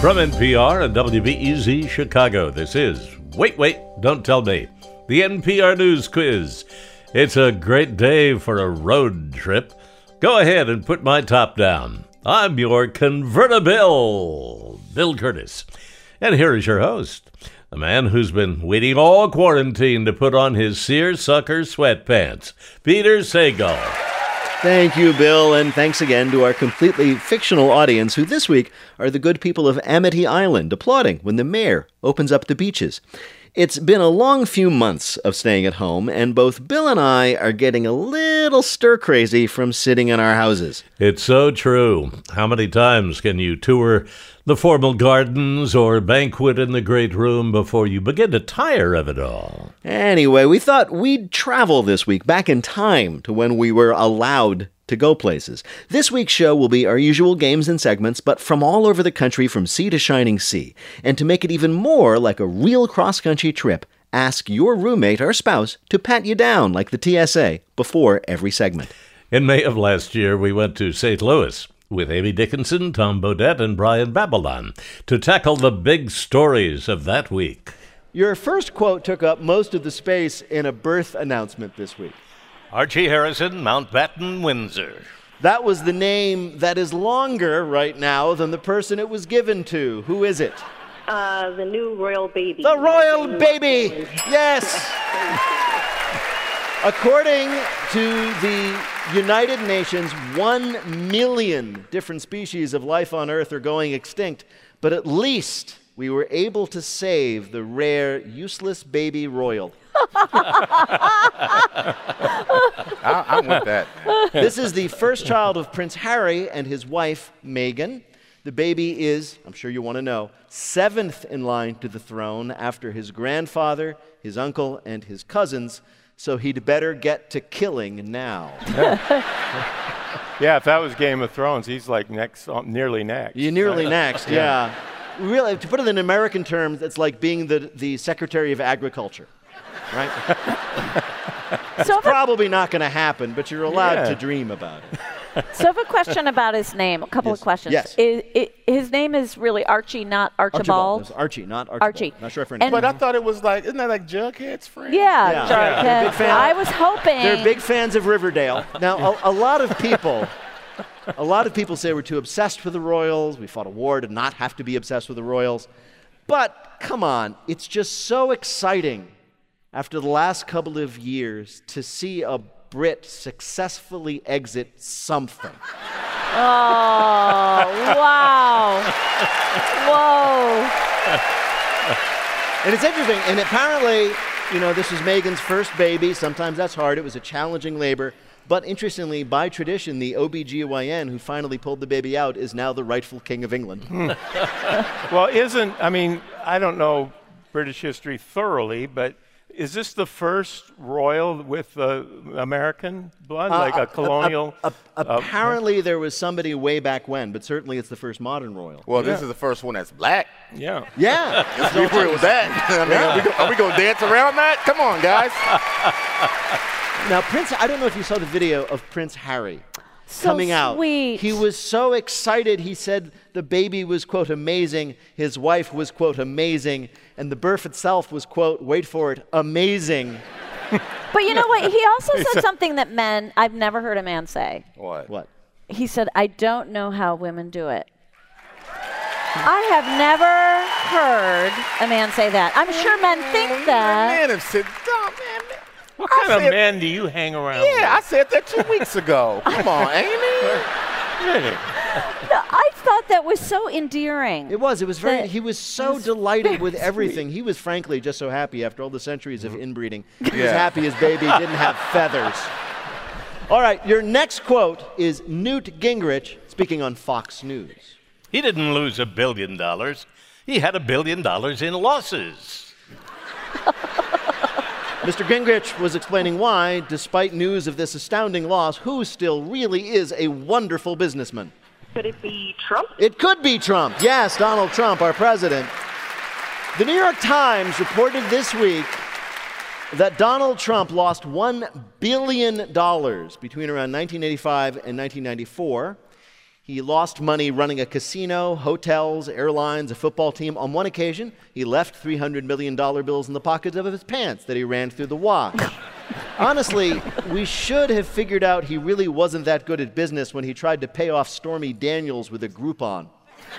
From NPR and WBEZ Chicago, this is Wait, Wait, Don't Tell Me, the NPR News Quiz. It's a great day for a road trip. Go ahead and put my top down. I'm your convertible, Bill Kurtis. And here is your host, the man who's been waiting all quarantine to put on his seersucker sweatpants, Peter Sagal. Thank you, Bill, and thanks again to our completely fictional audience who this week are the good people of Amity Island applauding when the mayor opens up the beaches. It's been a long few months of staying at home, and both Bill and I are getting a little stir crazy from sitting in our houses. It's so true. How many times can you tour the formal gardens or banquet in the great room before you begin to tire of it all? Anyway, we thought we'd travel this week back in time to when we were allowed to go places. This week's show will be our usual games and segments, but from all over the country from sea to shining sea. And to make it even more like a real cross country trip, ask your roommate or spouse to pat you down like the TSA before every segment. In May of last year, we went to St. Louis with Amy Dickinson, Tom Bodett, and Brian Babylon to tackle the big stories of that week. Your first quote took up most of the space in a birth announcement this week. Archie Harrison, Mountbatten, Windsor. That was the name that is longer right now than the person it was given to. Who is it? Uh, the new royal baby. The royal baby! Yes! According to the United Nations, one million different species of life on Earth are going extinct, but at least we were able to save the rare, useless baby royal. I, I'm with that. This is the first child of Prince Harry and his wife, Meghan. The baby is, I'm sure you want to know, seventh in line to the throne after his grandfather, his uncle, and his cousins, so he'd better get to killing now. Yeah, if that was Game of Thrones, he's like next, uh, nearly next. You're nearly next, yeah. Really, to put it in American terms, it's like being the, the Secretary of Agriculture, right? So, I have Probably not going to happen, but you're allowed Yeah. to dream about it. so I have a question about his name. A couple Yes. of questions. Yes. Is, i his name is really Archie, not Archibald. That's Archie, not Archibald. Archie. Not sure if And- But I thought it was like, isn't that like Jughead's friend? Yeah, Yeah. sorry, Yeah. Big fan- I was hoping. They're big fans of Riverdale. Now, a, a lot of people, a lot of people say we're too obsessed with the Royals. We fought a war to not have to be obsessed with the Royals. But come on, it's just so exciting after the last couple of years to see a Brit successfully exit something. Oh, wow. Whoa. And it's interesting. And apparently, you know, this was Meghan's first baby. Sometimes that's hard. It was a challenging labor. But interestingly, by tradition, the OBGYN who finally pulled the baby out is now the rightful king of England. Hmm. Well, isn't, I mean, I don't know British history thoroughly, but is this the first royal with uh, American blood, like Uh, a colonial? uh, uh, apparently, there was somebody way back when, but certainly it's the first modern royal. Well, this is the first one that's black. yeah. Yeah. Let's be real with that. I mean, are we're we going to dance around that? Come on, guys. now, Prince, I don't know if you saw the video of Prince Harry. So coming out. sweet. He was so excited. He said the baby was, quote, amazing. His wife was, quote, amazing. And the birth itself was, quote, wait for it, amazing. But you know what? He also said something that men, I've never heard a man say. What? What? He said, I don't know how women do it. I have never heard a man say that. I'm sure men think mm-hmm. that. Man, have said, "Dog, man, man." What I kind of man do you hang around Yeah, I said that two weeks ago. Come on, Amy. Thought that was so endearing. It was. It was very. He was so was delighted with everything. He was frankly just so happy after all the centuries of mm-hmm. inbreeding. He was happy his baby didn't have feathers. All right, your next quote is Newt Gingrich speaking on Fox News. He didn't lose a billion dollars. He had a billion dollars in losses. Mr. Gingrich was explaining why, despite news of this astounding loss, who still really is a wonderful businessman. Could it be Trump? It could be Trump. Yes, Donald Trump, our president. The New York Times reported this week that Donald Trump lost $1 billion between around 1985 and 1994. He lost money running a casino, hotels, airlines, a football team. On one occasion, he left $300 million bills in the pockets of his pants that he ran through the wash. Honestly, we should have figured out he really wasn't that good at business when he tried to pay off Stormy Daniels with a Groupon.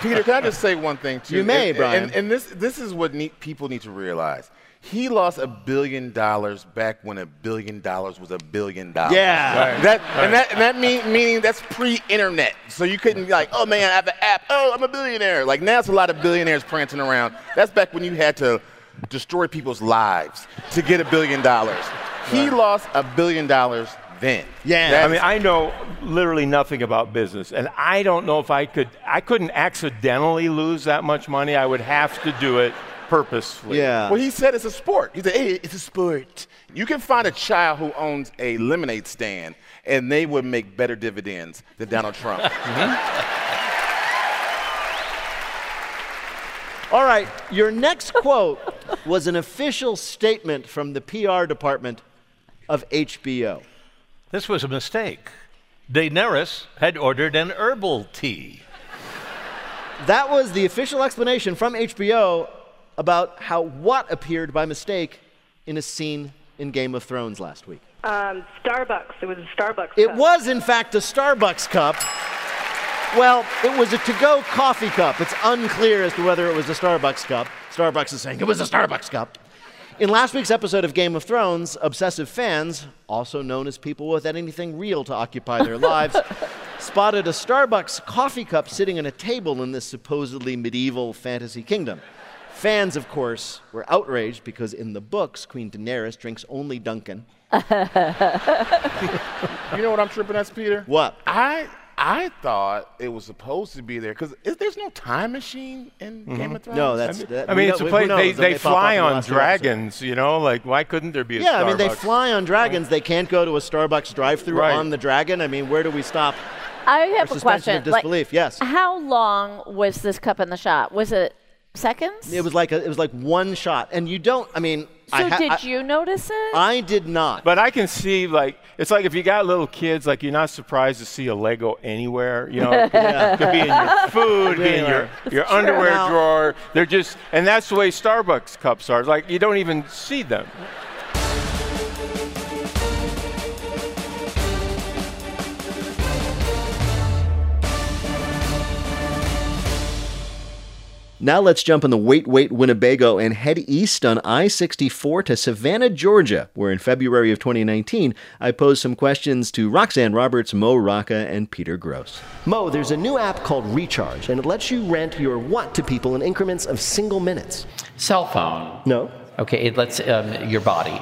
Peter, can I just say one thing too? You may, and, Brian. And, and this this is what need, people need to realize. He lost a billion dollars back when a billion dollars was a billion dollars. Yeah. That and that and that mean, meaning that's pre-internet. So you couldn't be like, oh man, I have an app. Oh, I'm a billionaire. Like now, it's a lot of billionaires prancing around. That's back when you had to destroy people's lives to get a billion dollars. He lost a billion dollars then. Yeah. That's- I mean, I know literally nothing about business, and I don't know if I could. I couldn't accidentally lose that much money. I would have to do it purposefully. Yeah. Well, he said it's a sport. He said, hey, it's a sport. You can find a child who owns a lemonade stand, and they would make better dividends than Donald Trump. Mm-hmm. All right, your next quote was an official statement from the PR department of HBO. This was a mistake. Daenerys had ordered an herbal tea. That was the official explanation from HBO about how what appeared by mistake in a scene in Game of Thrones last week. Um, Starbucks. It was a Starbucks. It cup. was, in fact, a Starbucks cup. Well, it was a to go coffee cup. It's unclear as to whether it was a Starbucks cup. Starbucks is saying it was a Starbucks cup. In last week's episode of Game of Thrones, obsessive fans, also known as people without anything real to occupy their lives, spotted a Starbucks coffee cup sitting on a table in this supposedly medieval fantasy kingdom. Fans, of course, were outraged because in the books, Queen Daenerys drinks only Dunkin'. you know what I'm tripping at, Peter? What? I I thought it was supposed to be there because there's no time machine in mm-hmm. Game of Thrones. No, that's. that- I we mean, know- it's a who place they, They they may pop up fly on last few dragons, you know? Like, why couldn't there be a Yeah, I mean, they fly on dragons. They can't go to a Starbucks drive-through Right. on the dragon. I mean, where do we stop? I have a question. of disbelief, Like, yes. How long was this cup in the shot? Was it seconds? It was like a, it was like one shot, and you don't. I mean, so I ha- did I- you notice it? I did not. But I can see, like, it's like if you got little kids, like, you're not surprised to see a Lego anywhere. You know, it could, it could be in your food, be in your, your underwear Now- drawer. They're just, and that's the way Starbucks cups are. Like, you don't even see them. Now let's jump on the Wait Wait Winnebago and head east on I 64 to Savannah, Georgia, where in February of 2019 I posed some questions to Roxanne Roberts, Mo Rocca, and Peter Grosz. Mo, there's a new app called Recharge, and it lets you rent your what to people in increments of single minutes. Cell phone. No? Okay, it lets um, your body.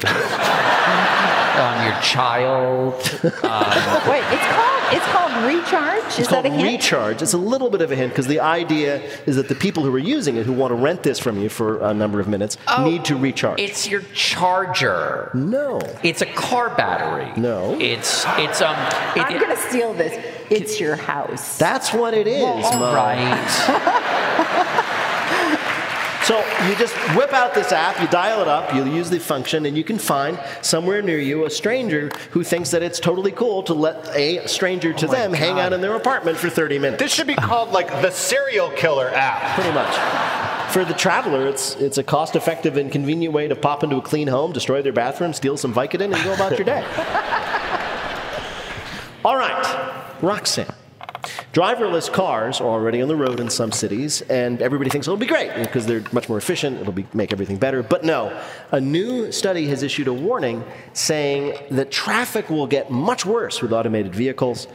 um, your child. Wait, it's called it's called Recharge. Is It's that a hint? Recharge. It's a little bit of a hint because the idea is that the people who are using it, who want to rent this from you for a number of minutes, need to recharge. It's your charger. no. It's a car battery. No. It's it's um. It, I'm gonna steal this. It's your house. That's what it is, Mo. right. So you just whip out this app, you dial it up, you use the function, and you can find somewhere near you a stranger who thinks that it's totally cool to let a stranger to oh them hang out in their apartment for 30 minutes. This should be called like the serial killer app. Pretty much. For the traveler, it's it's a cost-effective and convenient way to pop into a clean home, destroy their bathroom, steal some Vicodin, and go about your day. All right, Roxanne. Driverless cars are already on the road in some cities, and everybody thinks it'll be great because they're much more efficient. It'll be, make everything better. But no, a new study has issued a warning saying that traffic will get much worse with automated vehicles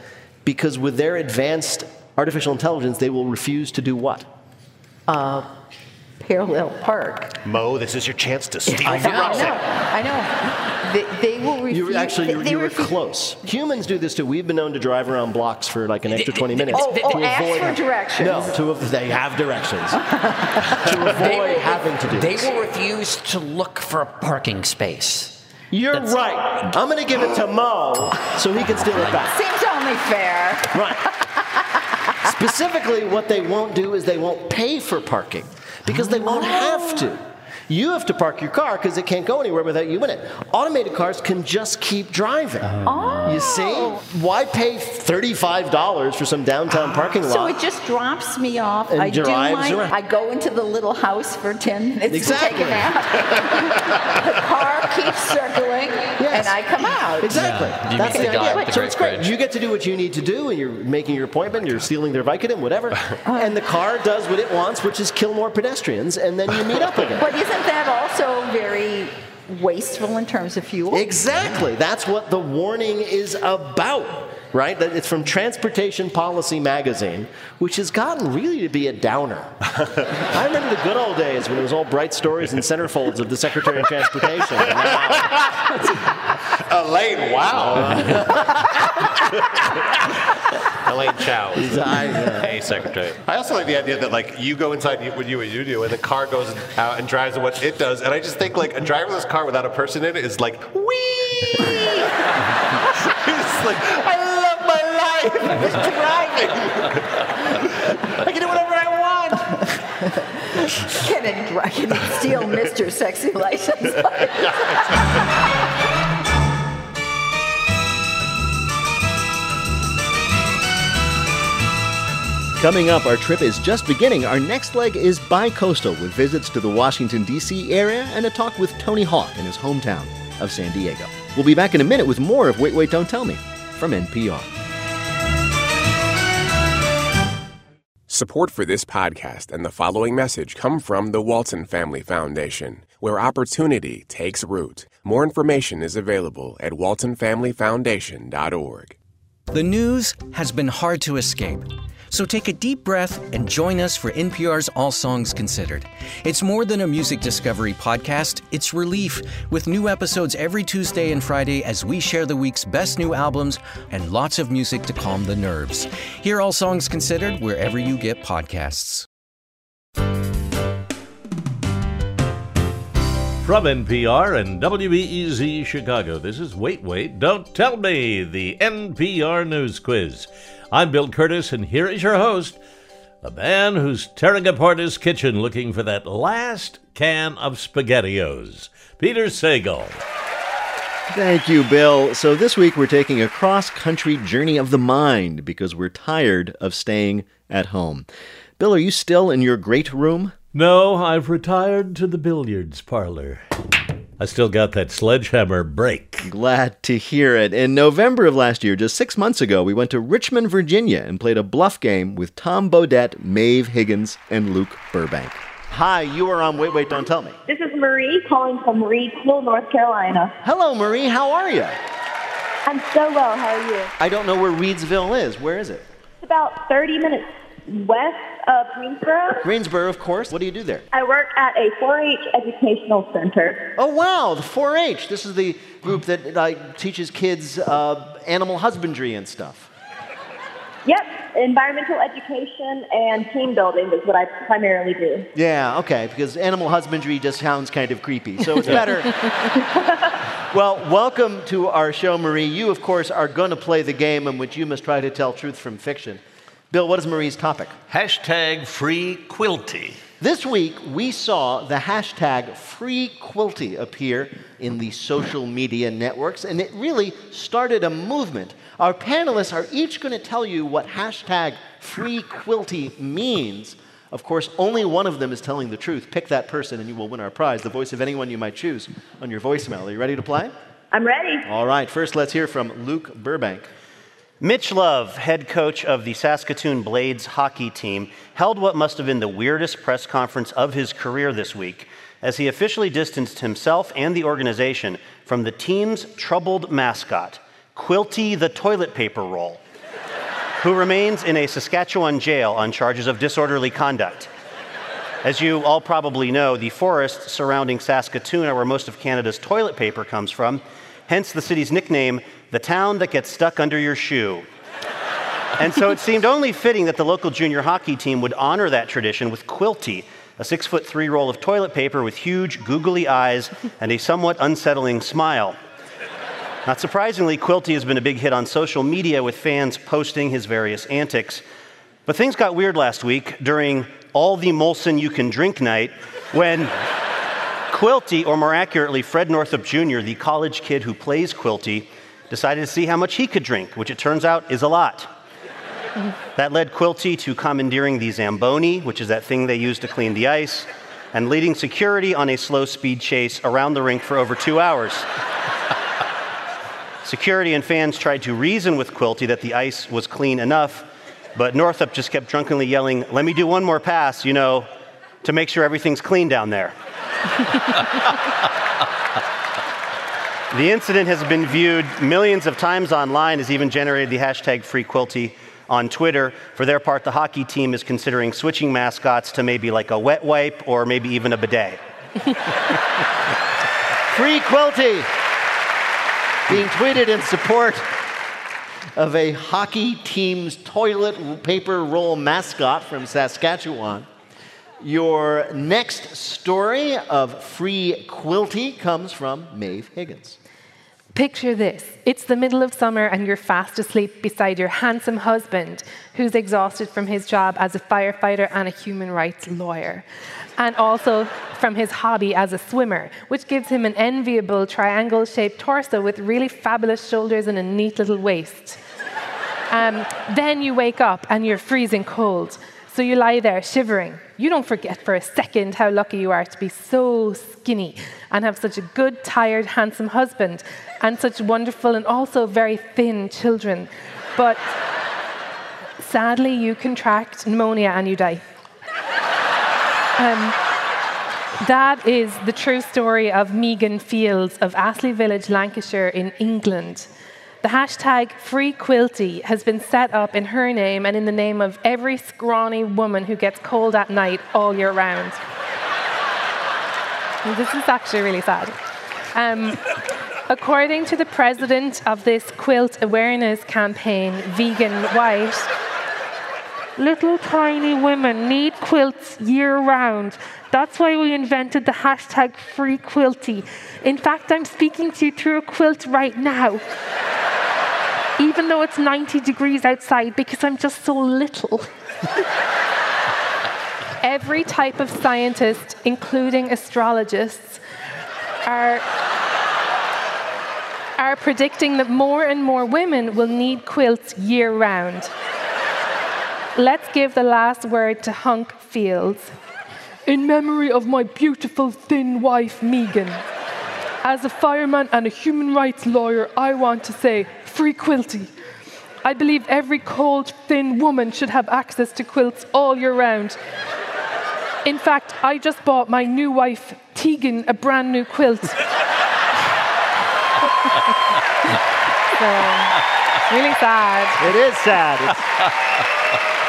because with their advanced artificial intelligence, they will refuse to do what? Uh, parallel park. Mo, this is your chance to steal I from know. I know. I know. They, they will refuse. You were actually you, they you were close. Humans do this too. We've been known to drive around blocks for like an extra 20 minutes. Oh, oh, to ask avoid for directions. No, to they have directions. to avoid having to do They this. will refuse to look for a parking space. You're That's- right. I'm going to give it to Mo so he can steal it back. Seems only fair. Right. Specifically, what they won't do is they won't pay for parking because they won't have to. You have to park your car because it can't go anywhere without you in it. Automated cars can just keep driving. Oh. You see? Why pay $35 for some downtown ah. parking lot? So it just drops me off. And I do drives my, around. I go into the little house for 10 minutes Exactly. to take a nap. the car keeps circling, and I come out. Exactly. You That's the the idea. with the so great it's great. fridge. You get to do what you need to do, and you're making your appointment, you're stealing their Vicodin, whatever. Uh. and the car does what it wants, which is kill more pedestrians, and then you meet up again. But isn't that also very wasteful in terms of fuel? Exactly. That's what the warning is about. Right? It's from Transportation Policy Magazine, which has gotten really to be a downer. I remember the good old days when it was all bright stories and centerfolds of the Secretary of Transportation. Now, Uh, Elaine, wow. Elaine Chao. Hey, Secretary. I also like the idea that like you go inside you- what you what you do, and the car goes out and drives what it does, and I just think like a driverless car without a person in it is like wee. it's like I love my life. It's driving. I can do whatever I want. Can it, can it steal Mr. Sexy License? Coming up, our trip is just beginning. Our next leg is bi-coastal with visits to the Washington, D.C. area and a talk with Tony Hawk in his hometown of San Diego. We'll be back in a minute with more of Wait, Wait, Don't Tell Me from NPR. Support for this podcast and the following message come from the Walton Family Foundation, where opportunity takes root. More information is available at waltonfamilyfoundation.org. The news has been hard to escape. So take a deep breath and join us for NPR's All Songs Considered. It's more than a music discovery podcast, it's relief, with new episodes every Tuesday and Friday as we share the week's best new albums and lots of music to calm the nerves. Hear All Songs Considered wherever you get podcasts. From NPR and WBEZ Chicago, this is Wait, Wait, Don't Tell Me, the NPR News Quiz. I'm Bill Kurtis, and here is your host, a man who's tearing apart his kitchen looking for that last can of SpaghettiOs, Peter Sagal. Thank you, Bill. So this week we're taking a cross-country journey of the mind because we're tired of staying at home. Bill, are you still in your great room? No, I've retired to the billiards parlor. I still got that sledgehammer break. Glad to hear it. In November of last year, just six months ago, we went to Richmond, Virginia and played a bluff game with Tom Bodett, Maeve Higgins, and Luke Burbank. Hi, you are on Wait, Wait, Don't Tell Me. This is Marie calling from Reidsville, North Carolina. Hello, Marie. How are you? I'm so well. How are you? I don't know where Reidsville is. Where is it? It's about 30 minutes west Greensboro. Greensboro, of course. What do you do there? I work at a 4-H educational center. Oh, wow, the 4 H. This is the group that like, teaches kids uh, animal husbandry and stuff. Yep, environmental education and team building is what I primarily do. Yeah, okay, because animal husbandry just sounds kind of creepy. So it's better. well, welcome to our show, Marie. You, of course, are going to play the game in which you must try to tell truth from fiction. Bill, what is Marie's topic? Hashtag free quilty. This week, we saw the hashtag FreeQuilty appear in the social media networks, and it really started a movement. Our panelists are each going to tell you what hashtag FreeQuilty means. Of course, only one of them is telling the truth. Pick that person, and you will win our prize, the voice of anyone you might choose on your voicemail. Are you ready to play? I'm ready. All right, first let's hear from Luke Burbank. Mitch Love, head coach of the Saskatoon Blades hockey team, held what must have been the weirdest press conference of his career this week as he officially distanced himself and the organization from the team's troubled mascot, Quilty the toilet paper roll, who remains in a Saskatchewan jail on charges of disorderly conduct. As you all probably know, the forests surrounding Saskatoon are where most of Canada's toilet paper comes from, hence the city's nickname, the town that gets stuck under your shoe. And so it seemed only fitting that the local junior hockey team would honor that tradition with Quilty, a six foot three roll of toilet paper with huge, googly eyes and a somewhat unsettling smile. Not surprisingly, Quilty has been a big hit on social media with fans posting his various antics. But things got weird last week during All the Molson You Can Drink night when Quilty, or more accurately, Fred Northup Jr., the college kid who plays Quilty, decided to see how much he could drink, which it turns out is a lot. that led Quilty to commandeering the Zamboni, which is that thing they use to clean the ice, and leading security on a slow speed chase around the rink for over two hours. security and fans tried to reason with Quilty that the ice was clean enough, but Northup just kept drunkenly yelling, Let me do one more pass, you know, to make sure everything's clean down there. the incident has been viewed millions of times online, has even generated the hashtag FreeQuilty on Twitter. For their part, the hockey team is considering switching mascots to maybe like a wet wipe or maybe even a bidet. Free Quilty being tweeted in support of a hockey team's toilet paper roll mascot from Saskatchewan. Your next story of Free Quilty comes from Maeve Higgins. Picture this it's the middle of summer, and you're fast asleep beside your handsome husband, who's exhausted from his job as a firefighter and a human rights lawyer, and also from his hobby as a swimmer, which gives him an enviable triangle shaped torso with really fabulous shoulders and a neat little waist. Um, then you wake up and you're freezing cold. So you lie there shivering. You don't forget for a second how lucky you are to be so skinny and have such a good, tired, handsome husband and such wonderful and also very thin children. But sadly, you contract pneumonia and you die. Um, that is the true story of Megan Fields of Astley Village, Lancashire, in England. The hashtag Free Quilty has been set up in her name and in the name of every scrawny woman who gets cold at night all year round. This is actually really sad. Um, according to the president of this quilt awareness campaign, Vegan White, little tiny women need quilts year round. That's why we invented the hashtag free quilty. In fact, I'm speaking to you through a quilt right now even though it's 90 degrees outside, because I'm just so little. Every type of scientist, including astrologists, are, are predicting that more and more women will need quilts year round. Let's give the last word to Hunk Fields. In memory of my beautiful thin wife, Megan. As a fireman and a human rights lawyer, I want to say free quilty. I believe every cold, thin woman should have access to quilts all year round. In fact, I just bought my new wife, Tegan, a brand new quilt. so, really sad. It is sad. It's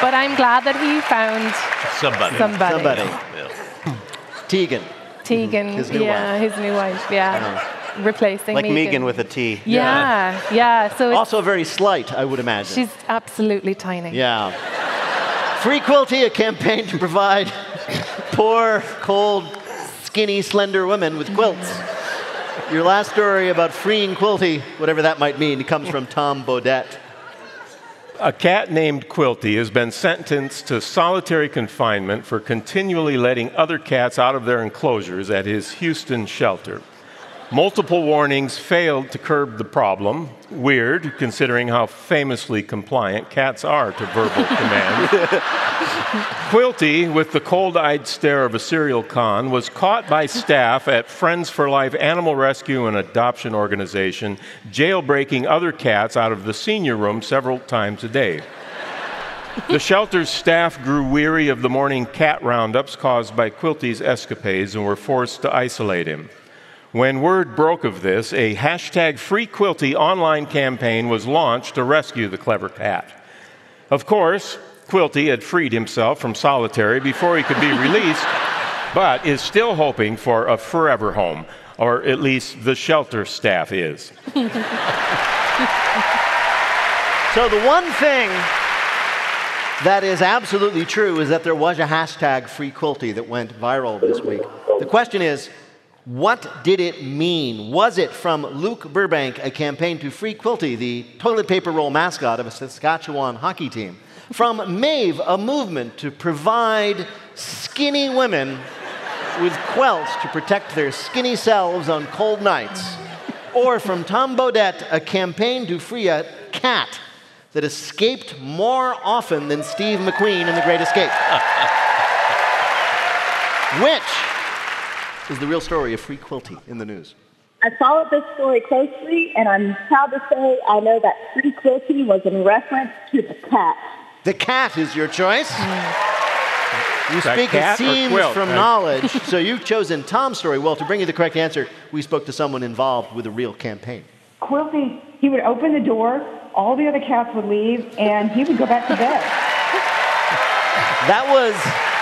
but I'm glad that he found somebody. Somebody. somebody. Yeah. Tegan. Tegan, His new yeah, wife. his new wife, yeah. Replacing Like Megan. Megan with a T. Yeah, yeah. So it's, Also very slight, I would imagine. she's absolutely tiny. Yeah. Free Quilty, a campaign to provide poor, cold, skinny, slender women with quilts. Your last story about freeing Quilty, whatever that might mean, comes from Tom Bodett. A cat named Quilty has been sentenced to solitary confinement for continually letting other cats out of their enclosures at his Houston shelter. Multiple warnings failed to curb the problem. Weird, considering how famously compliant cats are to verbal command. Quilty, with the cold eyed stare of a serial con, was caught by staff at Friends for Life Animal Rescue and Adoption Organization, jailbreaking other cats out of the senior room several times a day. The shelter's staff grew weary of the morning cat roundups caused by Quilty's escapades and were forced to isolate him. When word broke of this, a hashtag Free Quilty online campaign was launched to rescue the clever cat. Of course, Quilty had freed himself from solitary before he could be released, but is still hoping for a forever home, or at least the shelter staff is. So the one thing that is absolutely true is that there was a hashtag free quilty that went viral this week. The question is, what did it mean? Was it from Luke Burbank, a campaign to free quilty, the toilet paper roll mascot of a Saskatchewan hockey team? From Maeve, a movement to provide skinny women with quelts to protect their skinny selves on cold nights. Or from Tom Bodett, a campaign to free a cat that escaped more often than Steve McQueen in The Great Escape. Which is the real story of Free Quilty in the news? I followed this story closely, and I'm proud to say I know that Free Quilty was in reference to the cat. The cat is your choice. You Is speak cat it seems from Uh, knowledge, so you've chosen Tom's story. Well, to bring you the correct answer, we spoke to someone involved with a real campaign. Quilty, he would open the door, all the other cats would leave, and he would go back to bed. That was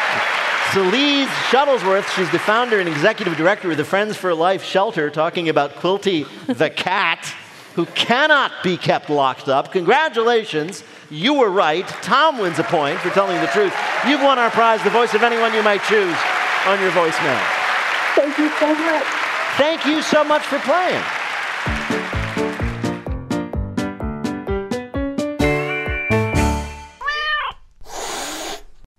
Celise Shuttlesworth. She's the founder and executive director of the Friends for Life shelter, talking about Quilty the cat, who cannot be kept locked up. Congratulations. You were right. Tom wins a point for telling the truth. You've won our prize, the voice of anyone you might choose, on your voicemail. Thank you so much. Thank you so much for playing.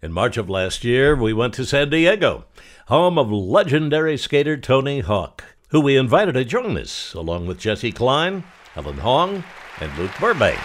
In March of last year, we went to San Diego, home of legendary skater Tony Hawk, who we invited to join us, along with Jessi Klein, Helen Hong, and Luke Burbank.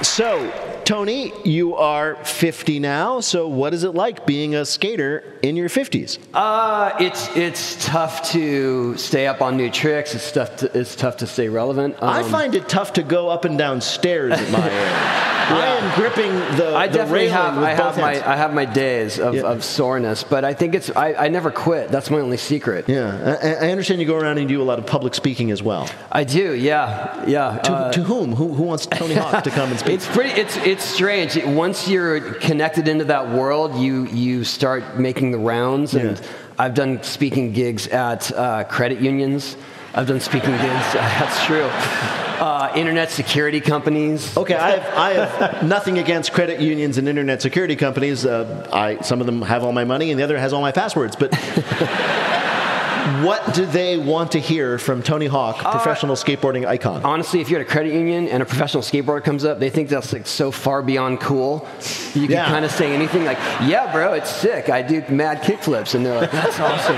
So, Tony, you are 50 now. So, what is it like being a skater in your 50s? Uh, it's it's tough to stay up on new tricks. It's tough to, it's tough to stay relevant. I Um, find it tough to go up and down stairs at my age. I am gripping the, I the definitely railing have with I have my hands. I have my days of, of soreness, but I think it's I, I never quit. That's my only secret. Yeah, I, I understand you go around and do a lot of public speaking as well. I do. Yeah, yeah. To, uh, to whom? who? Who wants Tony Hawk to come and speak? It's pretty. It's it's strange. Once you're connected into that world, you you start making the rounds, and I've done speaking gigs at uh, credit unions. I've done speaking gigs. That's true. Uh, internet security companies. Okay, I have, I have nothing against credit unions and internet security companies. Uh, I, some of them have all my money, and the other has all my passwords. But what do they want to hear from Tony Hawk, professional skateboarding icon? Honestly, if you're at a credit union and a professional skateboarder comes up, they think that's like so far beyond cool. You can Yeah. kind of say anything like, "Yeah, bro, it's sick. I do mad kickflips," and they're like, "That's awesome."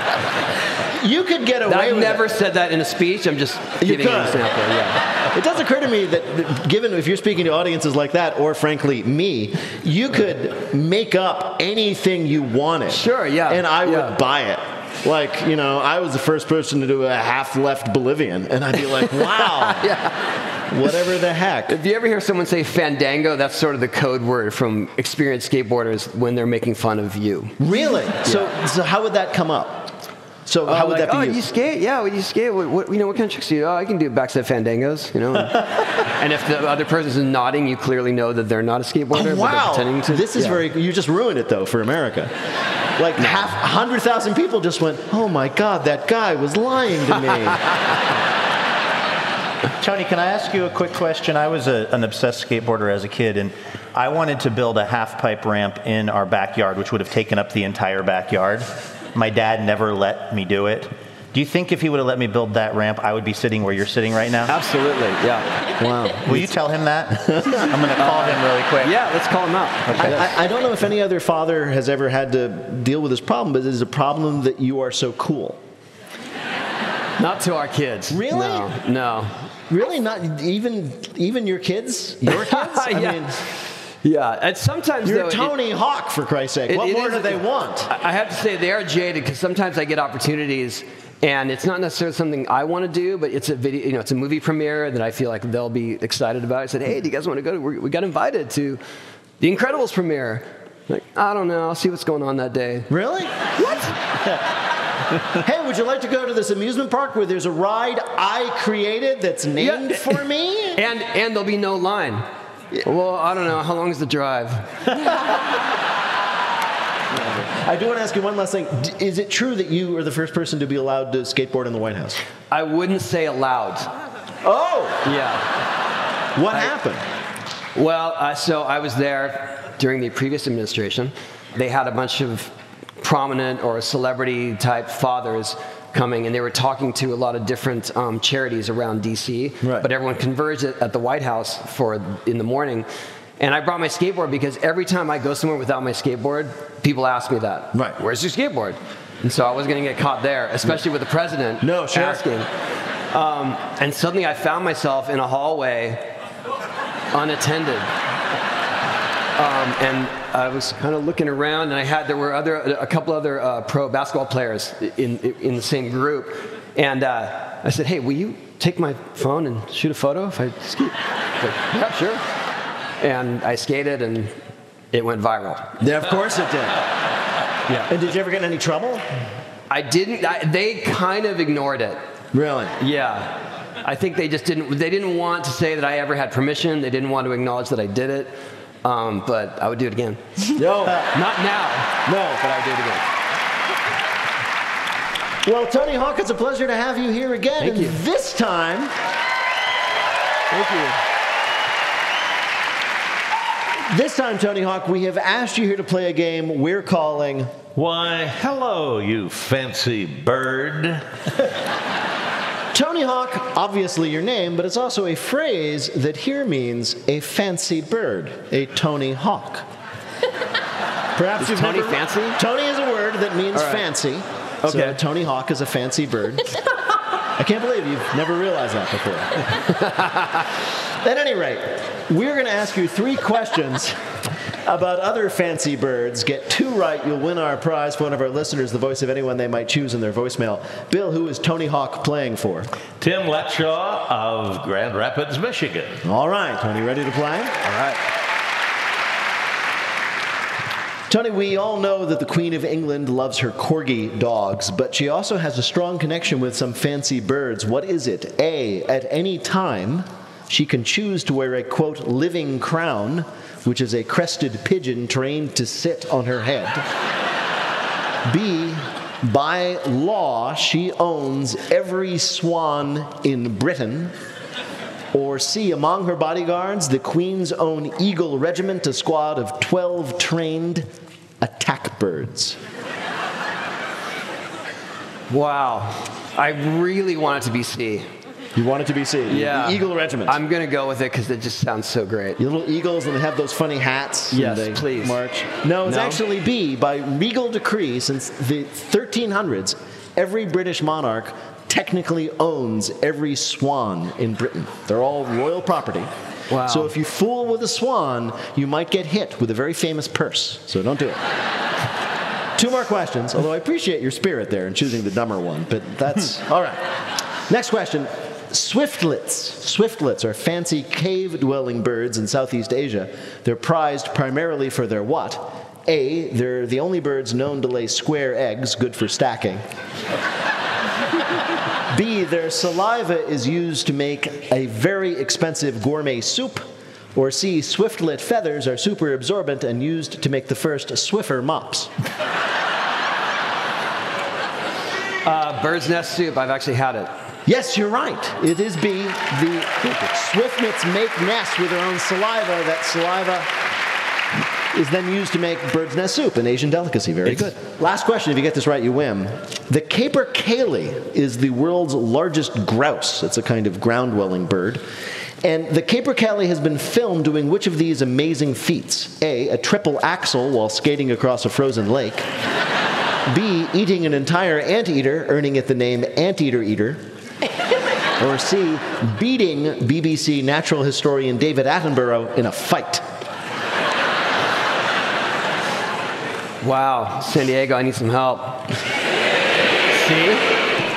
You could get away I've never it. said that in a speech. I'm just You giving an example. Yeah. It does occur to me that, that given if you're speaking to audiences like that, or frankly me, you could make up anything you wanted. Sure, yeah. And I yeah. would buy it. Like, you know, I was the first person to do a half left Bolivian, and I'd be like, wow, yeah. whatever the heck. If you ever hear someone say fandango, that's sort of the code word from experienced skateboarders when they're making fun of you. Really? So, so how would that come up? So uh, how Oh, would like, that be oh, used? you skate? Yeah, well, you skate. What, what, you know, what kind of tricks do you? Oh, I can do backside fandangos. You know. and if the other person is nodding, you clearly know that they're not a skateboarder. Oh, but they're wow, pretending to. this is Yeah. very. You just ruined it though for America. Like half, hundred thousand people just went, "Oh my God, that guy was lying to me." Tony, can I ask you a quick question? I was a, an obsessed skateboarder as a kid, and I wanted to build a half pipe ramp in our backyard, which would have taken up the entire backyard. My dad never let me do it. Do you think if he would have let me build that ramp, I would be sitting where you're sitting right now? Absolutely, yeah. Wow. Will you tell him that? I'm going to call him really quick. Yeah, let's call him out. I, I, I don't know if any other father has ever had to deal with this problem, but it is a problem that you are so cool. Not to our kids. Really? No. no. Really? Not even even your kids? Your kids? I yeah. mean, yeah. And sometimes you're though, it- Tony Hawk for Christ's sake. It- what it more is- do they want? I have to say they are jaded because sometimes I get opportunities and it's not necessarily something I want to do, but it's a video, you know, it's a movie premiere that I feel like they'll be excited about. I said, hey, do you guys want to go? to We we got invited to the Incredibles premiere. Like, I don't know. I'll see what's going on that day. Really? What? hey, would you like to go to this amusement park where there's a ride I created that's named for me? And and there'll be no line. Well, I don't know. How long is the drive? I do want to ask you one last thing. Is it true that you are the first person to be allowed to skateboard in the White House? I wouldn't say allowed. Oh! Yeah. What happened? Well, uh, so I was there during the previous administration. They had a bunch of prominent or celebrity type fathers coming, and they were talking to a lot of different um, charities around DC. Right. But everyone converged at, the White House for in the morning. And I brought my skateboard because every time I go somewhere without my skateboard, people ask me that. Right. Where's your skateboard? And so I was going to get caught there, especially with the president No, sure. asking. Um, and suddenly I found myself in a hallway unattended. Um, and I was kind of looking around, and I had there were other a couple other uh, pro basketball players in in the same group, and uh, I said, "Hey, will you take my phone and shoot a photo if I ski?" Like, yeah, sure. And I skated, and it went viral. Yeah, of course it did. Yeah. And did you ever get in any trouble? I didn't. I, they kind of ignored it. Really? Yeah. I think they just didn't. They didn't want to say that I ever had permission. They didn't want to acknowledge that I did it. Um, but I would do it again. No. Not now. No. But I would do it again. Well, Tony Hawk, it's a pleasure to have you here again. Thank and you. This time, Thank you. this time, Tony Hawk, we have asked you here to play a game we're calling. Why, hello, you fancy bird. Tony Hawk, obviously your name, but it's also a phrase that here means a fancy bird, a Tony Hawk. Perhaps Is you've Tony never- fancy? Tony is a word that means right. fancy. So Okay. Tony Hawk is a fancy bird. I can't believe you've never realized that before. At any rate, we're going to ask you three questions about other fancy birds. Get two right, you'll win our prize for one of our listeners, the voice of anyone they might choose in their voicemail. Bill, who is Tony Hawk playing for? Tim Letshaw of Grand Rapids, Michigan. All right, Tony, ready to play? All right. Tony, we all know that the Queen of England loves her corgi dogs, but she also has a strong connection with some fancy birds. What is it? A, at any time, she can choose to wear a quote, living crown, which is a crested pigeon trained to sit on her head. B, by law, she owns every swan in Britain. Or C, among her bodyguards, the Queen's own Eagle Regiment, a squad of 12 trained attack birds. Wow. I really want it to be C. You want it to be C? Yeah. The Eagle Regiment. I'm going to go with it because it just sounds so great. Your little eagles, and they have those funny hats. and Yes, they please. March. No, it's No? actually B. By regal decree, since the 1300s, every British monarch technically owns every swan in Britain. They're all royal property. Wow. So if you fool with a swan, you might get hit with a very famous purse. So don't do it. Two more questions, although I appreciate your spirit there in choosing the dumber one, but that's all right. Next question. Swiftlets. Swiftlets are fancy cave dwelling birds in Southeast Asia. They're prized primarily for their what? A, they're the only birds known to lay square eggs, good for stacking. B, their saliva is used to make a very expensive gourmet soup. Or C, swiftlet feathers are super absorbent and used to make the first Swiffer mops. Uh, bird's nest soup. I've actually had it. Yes, you're right. It is B. The swiftlets make nests with their own saliva. That saliva is then used to make bird's nest soup, an Asian delicacy. Very good. Last question. If you get this right, you win. The caper capercaillie is the world's largest grouse. It's a kind of ground-dwelling bird. And the Caper capercaillie has been filmed doing which of these amazing feats? A, a triple axel while skating across a frozen lake. B, eating an entire anteater, earning it the name Anteater Eater. Or C, beating BBC natural historian David Attenborough in a fight. Wow. San Diego, I need some help. See?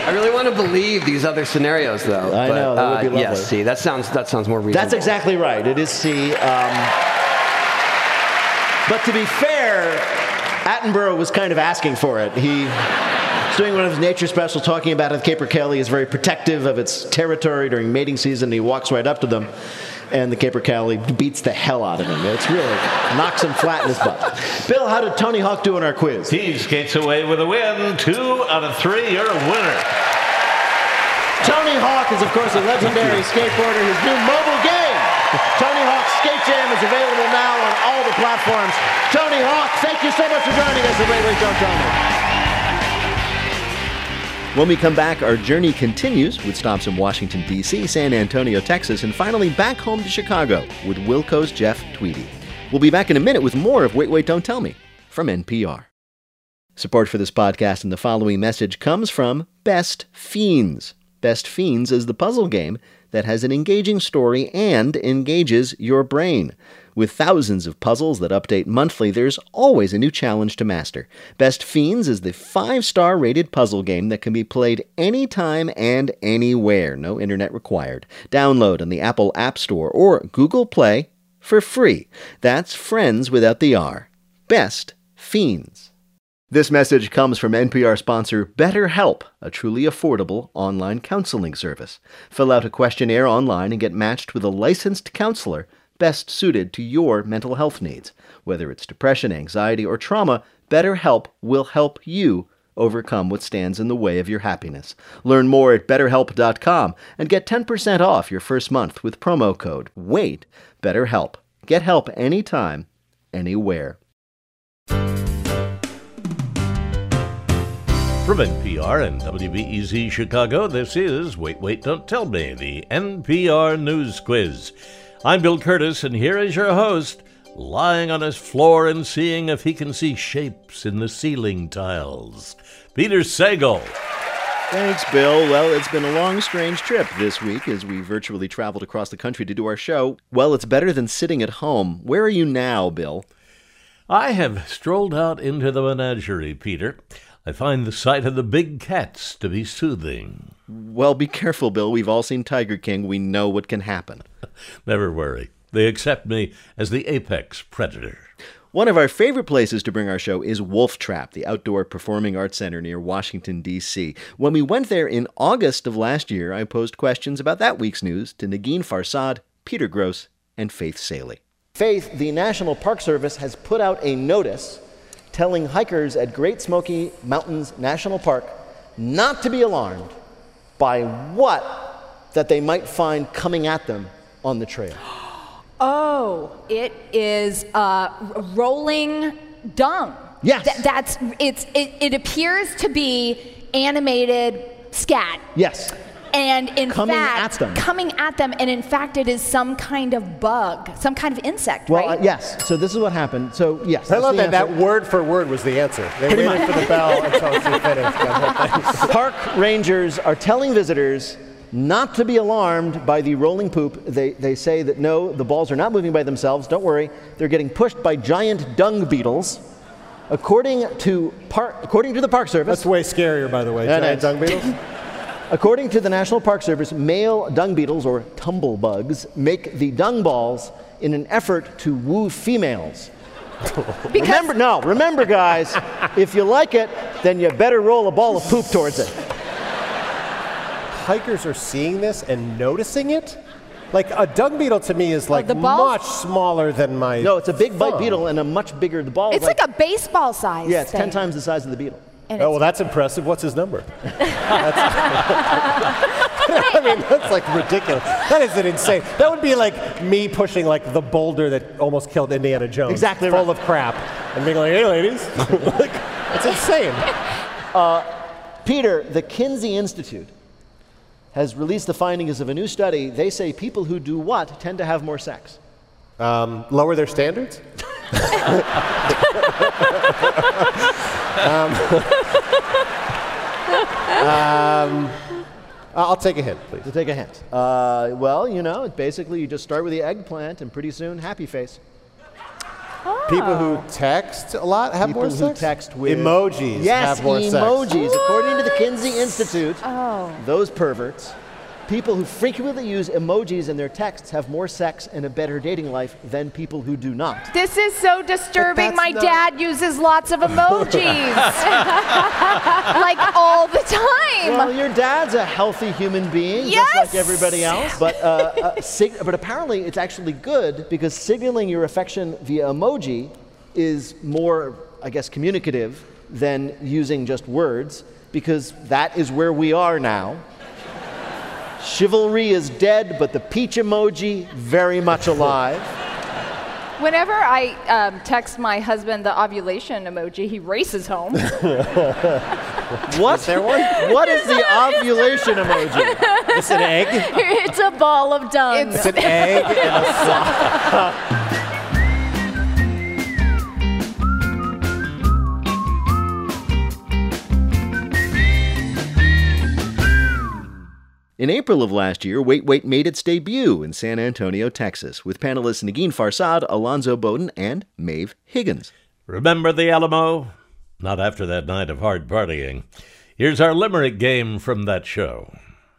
I really want to believe these other scenarios, though. I know, that would be lovely. Yes, see, that sounds that sounds more reasonable. That's exactly right. It is C. Um, but to be fair, Attenborough was kind of asking for it. He doing one of his nature specials talking about how the Kelly is very protective of its territory during mating season. He walks right up to them, and the capercaillie beats the hell out of him. It's really knocks him flat in his butt. Bill, how did Tony Hawk do in our quiz? He skates away with a win. Two out of three. You're a winner. Tony Hawk is, of course, a legendary skateboarder. His new mobile game, Tony Hawk Skate Jam, is available now on all the platforms. Tony Hawk, thank you so much for joining us at Don't Tell Me. When we come back, our journey continues with stops in Washington, D.C., San Antonio, Texas, and finally back home to Chicago with Wilco's Jeff Tweedy. We'll be back in a minute with more of Wait, Wait, Don't Tell Me from NPR. Support for this podcast and the following message comes from Best Fiends. Best Fiends is the puzzle game that has an engaging story and engages your brain. With thousands of puzzles that update monthly, there's always a new challenge to master. Best Fiends is the five star rated puzzle game that can be played anytime and anywhere, no internet required. Download on the Apple App Store or Google Play for free. That's friends without the R. Best Fiends. This message comes from NPR sponsor BetterHelp, a truly affordable online counseling service. Fill out a questionnaire online and get matched with a licensed counselor best suited to your mental health needs. Whether it's depression, anxiety, or trauma, BetterHelp will help you overcome what stands in the way of your happiness. Learn more at betterhelp.com and get 10% off your first month with promo code WAIT. BetterHelp. Get help anytime, anywhere. From NPR and WBEZ Chicago, this is Wait, Wait, Don't Tell Me, the NPR News Quiz. I'm Bill Kurtis, and here is your host, lying on his floor and seeing if he can see shapes in the ceiling tiles, Peter Sagal. Thanks, Bill. Well, it's been a long, strange trip this week as we virtually traveled across the country to do our show. Well, it's better than sitting at home. Where are you now, Bill? I have strolled out into the menagerie, Peter. I find the sight of the big cats to be soothing. Well, be careful, Bill. We've all seen Tiger King. We know what can happen. Never worry. They accept me as the apex predator. One of our favorite places to bring our show is Wolf Trap, the outdoor performing arts center near Washington, D.C. When we went there in August of last year, I posed questions about that week's news to Negin Farsad, Peter Grosz, and Faith Salie. Faith, the National Park Service has put out a notice telling hikers at Great Smoky Mountains National Park not to be alarmed by what that they might find coming at them on the trail. Oh, it is uh, rolling dung. Yes. Th- that's it's it, it appears to be animated scat. Yes. And in Coming fact, at them. coming at them, and in fact, it is some kind of bug, some kind of insect, Well, right? uh, yes. So this is what happened. So yes, I love the that that word for word was the answer. They Pretty waited much. for the bell until she finished. that whole thing. Park rangers are telling visitors not to be alarmed by the rolling poop. They, they say that no, the balls are not moving by themselves. Don't worry. They're getting pushed by giant dung beetles. According to, par- according to the Park Service. That's way scarier, by the way. Giant dung beetles. According to the National Park Service, male dung beetles, or tumblebugs, make the dung balls in an effort to woo females. remember, no, remember, guys, if you like it, then you better roll a ball of poop towards it. Hikers are seeing this and noticing it. Like a dung beetle to me is oh, like the much smaller than my. No, it's a big bite beetle and a much bigger. The ball. It's like, a baseball size. yeah, it's ten times the size of the beetle. And Oh well, that's impressive. What's his number? That's- I mean, that's like ridiculous. That is an insane. That would be like me pushing like the boulder that almost killed Indiana Jones. Exactly Full right. of crap, and being like, "Hey, ladies," like, it's insane. Peter, the Kinsey Institute has released the findings of a new study. They say people who do what tend to have more sex. Um, lower their standards. Um, um, I'll take a hint, please. To take a hint. Uh, well, you know, basically you just start with the eggplant, and pretty soon, happy face. People who text a lot have People more who text with emojis Yes, have more sex. emojis. According to the Kinsey Institute, Oh. those perverts, people who frequently use emojis in their texts have more sex and a better dating life than people who do not. This is so disturbing. My dad uses lots of emojis. like all the time. Well, your dad's a healthy human being, just like everybody else. But uh, uh, but apparently, it's actually good because signaling your affection via emoji is more, I guess, communicative than using just words because that is where we are now. Chivalry is dead, but the peach emoji very much alive. Whenever I um, text my husband the ovulation emoji, he races home. What? Is there one? What is the ovulation emoji? It's an egg. it's a ball of dung. It's an egg and a flower. In April of last year, Wait Wait made its debut in San Antonio, Texas, with panelists Negin Farsad, Alonzo Bodden, and Maeve Higgins. Remember the Alamo? Not after that night of hard partying. Here's our limerick game from that show.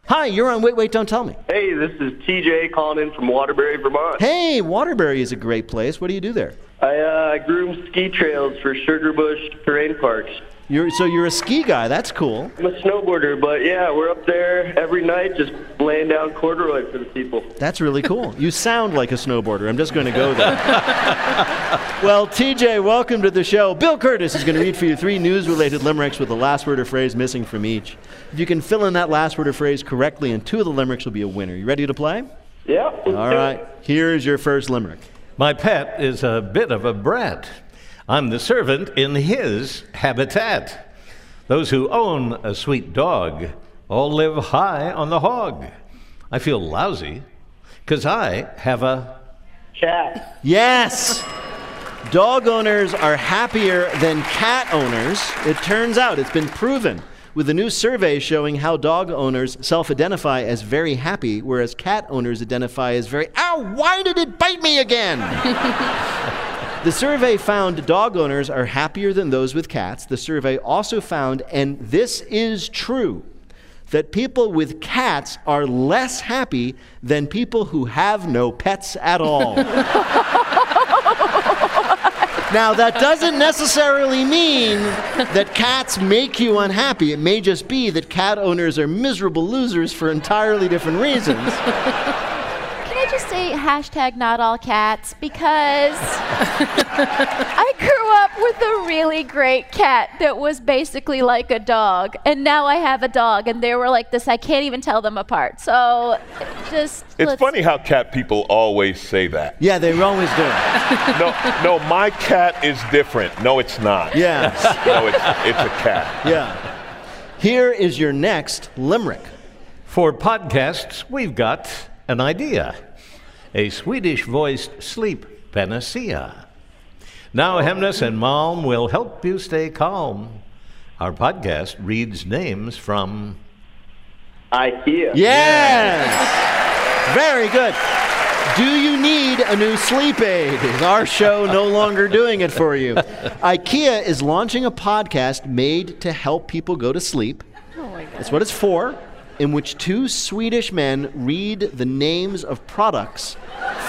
Hi, you're on Wait Wait Don't Tell Me. Hey, this is TJ calling in from Waterbury, Vermont. Hey, Waterbury is a great place. What do you do there? I uh, groom ski trails for Sugarbush Terrain Parks. You're so you're a ski guy. That's cool. I'm a snowboarder, but yeah, we're up there every night just laying down corduroy for the people. That's really cool. You sound like a snowboarder. I'm just going to go there. well, TJ, welcome to the show. Bill Kurtis is going to read for you three news-related limericks with the last word or phrase missing from each. If you can fill in that last word or phrase correctly, and two of the limericks will be a winner. You ready to play? Yeah. All right. Here's your first limerick. My pet is a bit of a brat. I'm the servant in his habitat. Those who own a sweet dog all live high on the hog. I feel lousy because I have a cat. Yes! Dog owners are happier than cat owners. It turns out, it's been proven with a new survey showing how dog owners self identify as very happy, whereas cat owners identify as very, ow, why did it bite me again? The survey found dog owners are happier than those with cats. The survey also found, and this is true, that people with cats are less happy than people who have no pets at all. now, that doesn't necessarily mean that cats make you unhappy. It may just be that cat owners are miserable losers for entirely different reasons. Can I just say hashtag not all cats? Because I grew up with a really great cat that was basically like a dog. And now I have a dog, and they were like this. I can't even tell them apart. So just. It's funny how cat people always say that. Yeah, they always do. no, no, my cat is different. No, it's not. Yeah. no, it's, it's a cat. Yeah. Here is your next limerick. For podcasts, we've got an idea a Swedish voiced sleep panacea. Now, Hemnes and Malm will help you stay calm. Our podcast reads names from IKEA. Yes! Very good. Do you need a new sleep aid? Is our show no longer doing it for you? IKEA is launching a podcast made to help people go to sleep. Oh my God. That's what it's for, in which two Swedish men read the names of products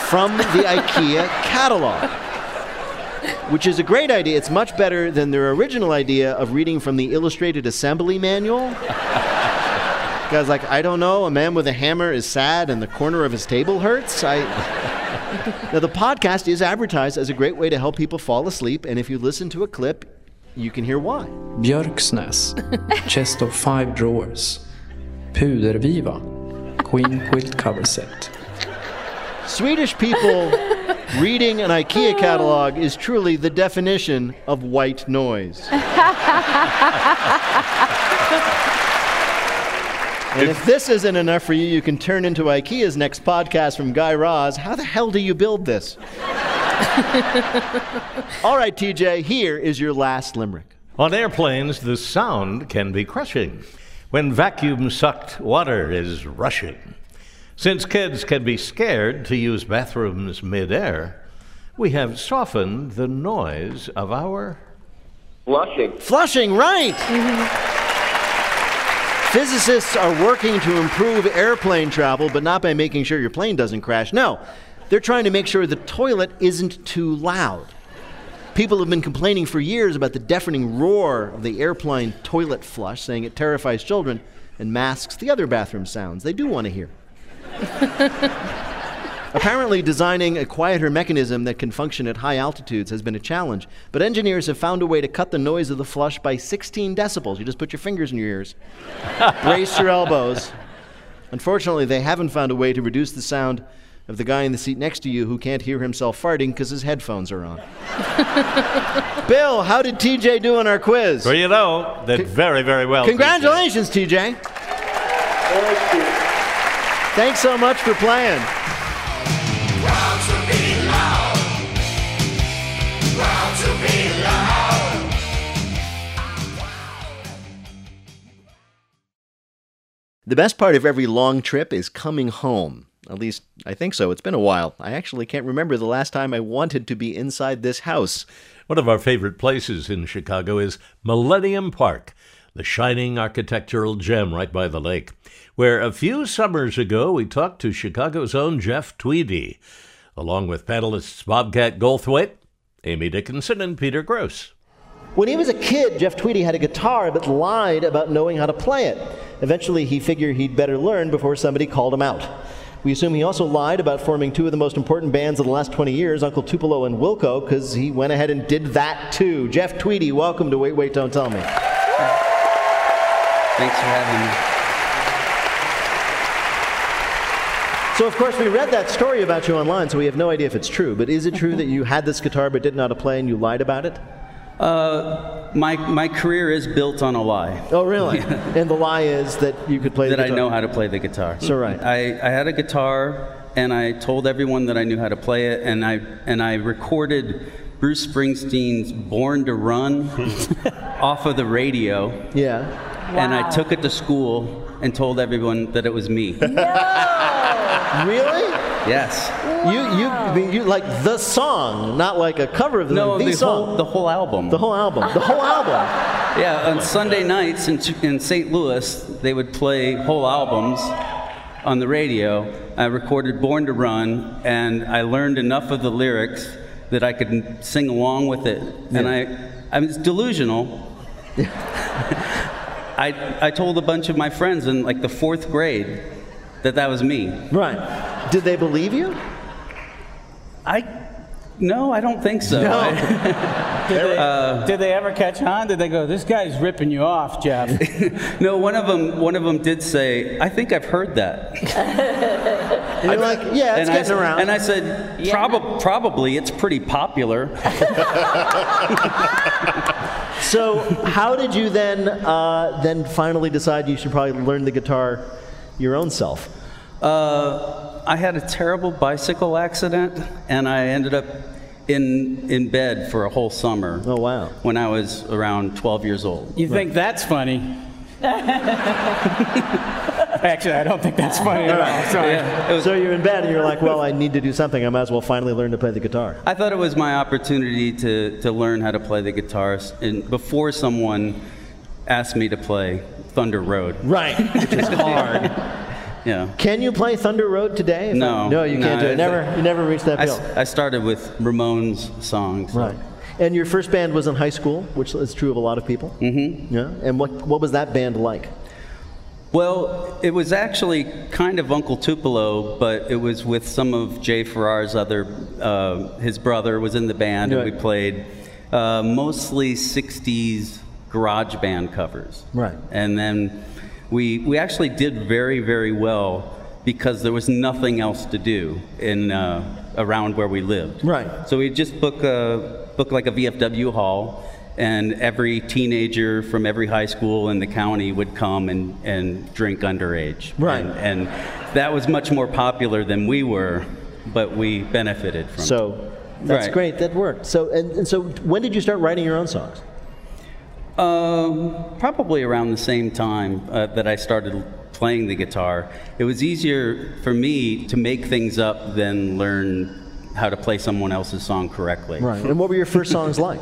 from the IKEA catalog. Which is a great idea. It's much better than their original idea of reading from the illustrated assembly manual. Guy's like, I don't know. A man with a hammer is sad and the corner of his table hurts. I. now, the podcast is advertised as a great way to help people fall asleep, and if you listen to a clip, you can hear why. Björksnäs, chest of five drawers. Puderviva, queen quilt cover set. Swedish people reading an IKEA catalog is truly the definition of white noise. And if this isn't enough for you, you can turn into IKEA's next podcast from Guy Raz. How the hell do you build this? All right, TJ, here is your last limerick. On airplanes, the sound can be crushing when vacuum sucked water is rushing. Since kids can be scared to use bathrooms midair, we have softened the noise of our. Flushing. Flushing, right. Physicists are working to improve airplane travel, but not by making sure your plane doesn't crash. No, they're trying to make sure the toilet isn't too loud. People have been complaining for years about the deafening roar of the airplane toilet flush, saying it terrifies children and masks the other bathroom sounds they do want to hear. Apparently, designing a quieter mechanism that can function at high altitudes has been a challenge, but engineers have found a way to cut the noise of the flush by 16 decibels. You just put your fingers in your ears, brace your elbows. Unfortunately, they haven't found a way to reduce the sound of the guy in the seat next to you who can't hear himself farting because his headphones are on. Bill, how did TJ do on our quiz? Well, you know, did very, very well. Congratulations, TJ. Thank you. Thanks so much for playing. The best part of every long trip is coming home. At least, I think so. It's been a while. I actually can't remember the last time I wanted to be inside this house. One of our favorite places in Chicago is Millennium Park, the shining architectural gem right by the lake, where a few summers ago we talked to Chicago's own Jeff Tweedy, along with panelists Bobcat Goldthwait, Amy Dickinson, and Peter Grosz. When he was a kid, Jeff Tweedy had a guitar but lied about knowing how to play it. Eventually, he figured he'd better learn before somebody called him out. We assume he also lied about forming two of the most important bands of the last 20 years, Uncle Tupelo and Wilco, because he went ahead and did that too. Jeff Tweedy, welcome to Wait, Wait, Don't Tell Me. Thanks for having me. So, of course, we read that story about you online, so we have no idea if it's true. But is it true that you had this guitar but didn't know how to play and you lied about it? Uh, my, my career is built on a lie. Oh, really? and the lie is that you could play that the I know how to play the guitar. So, right. I, I had a guitar, and I told everyone that I knew how to play it, and I and I recorded Bruce Springsteen's "Born to Run" off of the radio. Yeah. And I took it to school and told everyone that it was me. No! Really? Yes. You you I you like the song, not like a cover of the No, the, the song. whole the whole album. The whole album. The whole album. Yeah, on Sunday nights in, in St. Louis, they would play whole albums on the radio. I recorded Born to Run, and I learned enough of the lyrics that I could sing along with it. And I, I mean, it's delusional. I, I told a bunch of my friends in like the fourth grade that that was me. Right. Did they believe you? I, no, I don't think so. Did they, Uh, did they ever catch on? Did they go, this guy's ripping you off, Jeff? no, one of them, one of them did say, "I think I've heard that." And you're like, yeah, it's and getting I, around. And I said, "Prob- probably, it's pretty popular. So, how did you then uh, then finally decide you should probably learn the guitar your own self? Uh, I had a terrible bicycle accident, and I ended up in in bed for a whole summer. Oh wow! When I was around 12 years old. You think that's funny? Actually, I don't think that's funny at all. Sorry. so you're in bed and you're like, well, I need to do something. I might as well finally learn to play the guitar. I thought it was my opportunity to, to learn how to play the guitar and before someone asked me to play Thunder Road. Right, which is hard. Yeah. Can you play Thunder Road today? No. I- no, you can't do it. Never, you never reached that I, bill. s- I started with Ramones songs. Right. And your first band was in high school, which is true of a lot of people. Mm-hmm. Yeah. And what what was that band like? Well, it was actually kind of Uncle Tupelo, but it was with some of Jay Farrar's other, uh, his brother was in the band, and we played uh, mostly 60s garage band covers. Right. And then we, we actually did very, very well because there was nothing else to do in, uh, around where we lived. Right. So we just book a, book like a VFW hall, and every teenager from every high school in the county would come and, and drink underage. Right. And, and that was much more popular than we were, but we benefited from it. So that's Right. great. That worked. So and, and so when did you start writing your own songs? Um, probably around the same time uh, that I started playing the guitar. It was easier for me to make things up than learn how to play someone else's song correctly. Right. And what were your first songs like?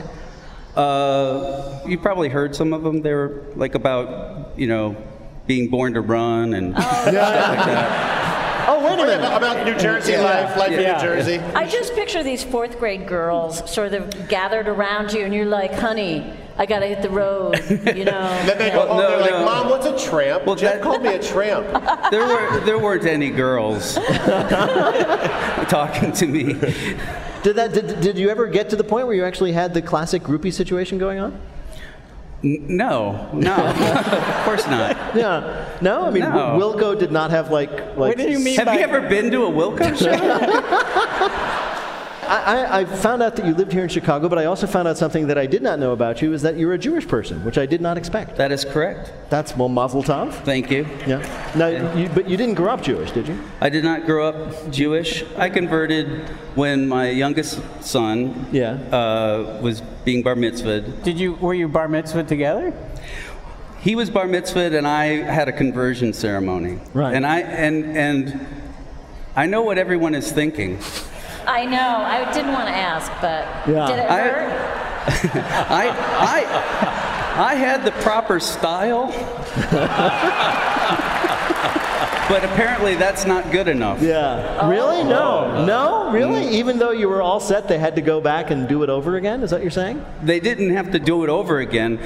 Uh, you probably heard some of them. They were like about, you know, being born to run and stuff like that. Oh, wait a minute. About New Jersey life, life in New Jersey. I just picture these fourth grade girls sort of gathered around you, and you're like, honey, I gotta hit the road, you know. Then they go home, oh, no, they're like. Mom, what's a tramp? Well, Jeff called me a tramp. There were there weren't any girls talking to me. Did that? Did, did you ever get to the point where you actually had the classic groupie situation going on? N- no, no, of course not. Yeah. No, I mean No. Wilco did not have like like. what do you mean? Have you ever been to a Wilco show? I, I, I found out that you lived here in Chicago, but I also found out something that I did not know about you is that you're a Jewish person, which I did not expect. That is correct. That's well, Mazel Tov. Thank you. Yeah. Now, you, but you didn't grow up Jewish, did you? I did not grow up Jewish. I converted when my youngest son yeah. uh, was being bar mitzvahed. Did you were you bar mitzvah together? He was bar mitzvahed, and I had a conversion ceremony. Right. And I and and I know what everyone is thinking. I know. I didn't want to ask, but Yeah. did it I- hurt? I I I had the proper style. but apparently that's not good enough. Yeah. Really? Oh. No. No? Really? Mm. Even though you were all set, they had to go back and do it over again? Is that what you're saying? They didn't have to do it over again.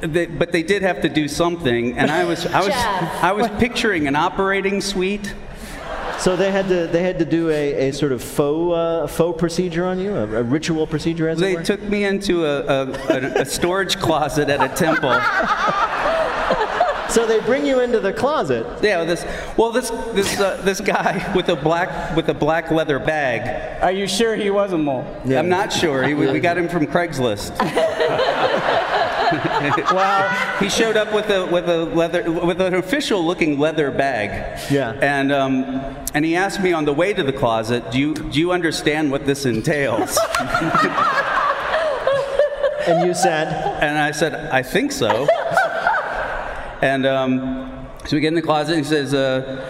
They, but they did have to do something, and I was I was I was picturing an operating suite. So they had to they had to do a, a sort of faux uh, faux procedure on you, a, a ritual procedure, as They it were. took me into a, a, a, a storage closet at a temple. So they bring you into the closet. Yeah, this well this this uh, this guy with a black with a black leather bag. Are you sure he was a mohel? I'm not sure. He, we got him from Craigslist. well, he showed up with a with a leather with an official looking leather bag. Yeah. And um, and he asked me on the way to the closet, "Do you do you understand what this entails?" and you said. And I said, "I think so." and um, so we get in the closet. And he says, uh,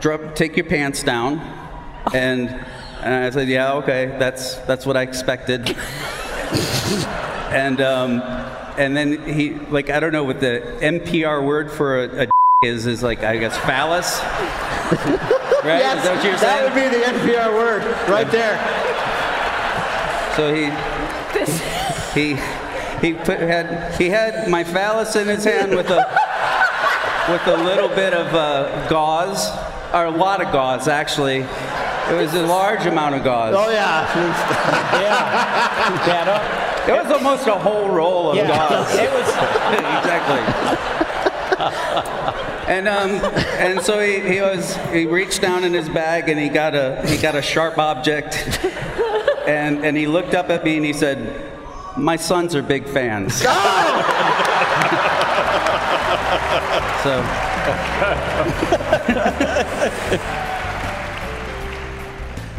"Drop, take your pants down." And and I said, "Yeah, okay. That's that's what I expected." and um, and then he like I don't know what the NPR word for a, a is is like I guess phallus. right? Yes, is that what you're that would be the NPR word right there. So he he he put had he had my phallus in his hand with a with a little bit of uh, gauze or a lot of gauze actually. It was a large amount of gauze. Oh yeah. yeah. It was almost a whole roll of Yeah, gauze. it was- exactly. And um, and so he, he was he reached down in his bag and he got a he got a sharp object, and and he looked up at me and he said, "My sons are big fans." so.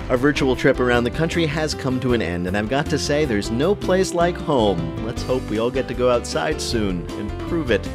Our virtual trip around the country has come to an end, and I've got to say, there's no place like home. Let's hope we all get to go outside soon and prove it.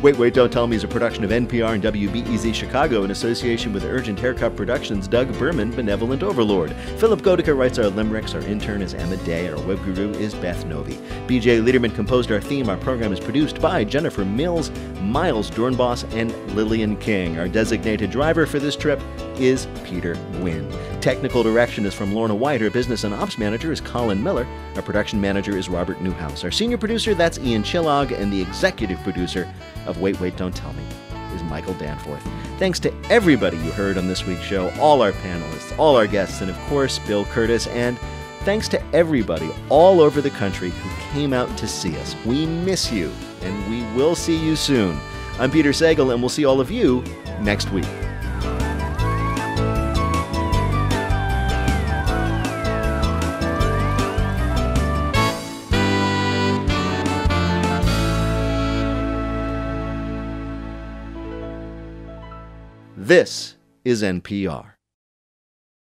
Wait, Wait, Don't Tell Me is a production of NPR and WBEZ Chicago in association with Urgent Haircut Productions' Doug Berman, Benevolent Overlord. Philipp Goedicke writes our limericks, our intern is Emma Day, our web guru is Beth Novey. BJ Leiderman composed our theme. Our program is produced by Jennifer Mills, Miles Doornbos, and Lillian King. Our designated driver for this trip is Peter Gwinn. Technical direction is from Lorna White. Our business and ops manager is Colin Miller. Our production manager is Robert Newhouse. Our senior producer, that's Ian Chillag. And the executive producer of Wait, Wait, Don't Tell Me is Michael Danforth. Thanks to everybody you heard on this week's show, all our panelists, all our guests, and of course, Bill Kurtis. And thanks to everybody all over the country who came out to see us. We miss you, and we will see you soon. I'm Peter Sagal, and we'll see all of you next week. This is NPR.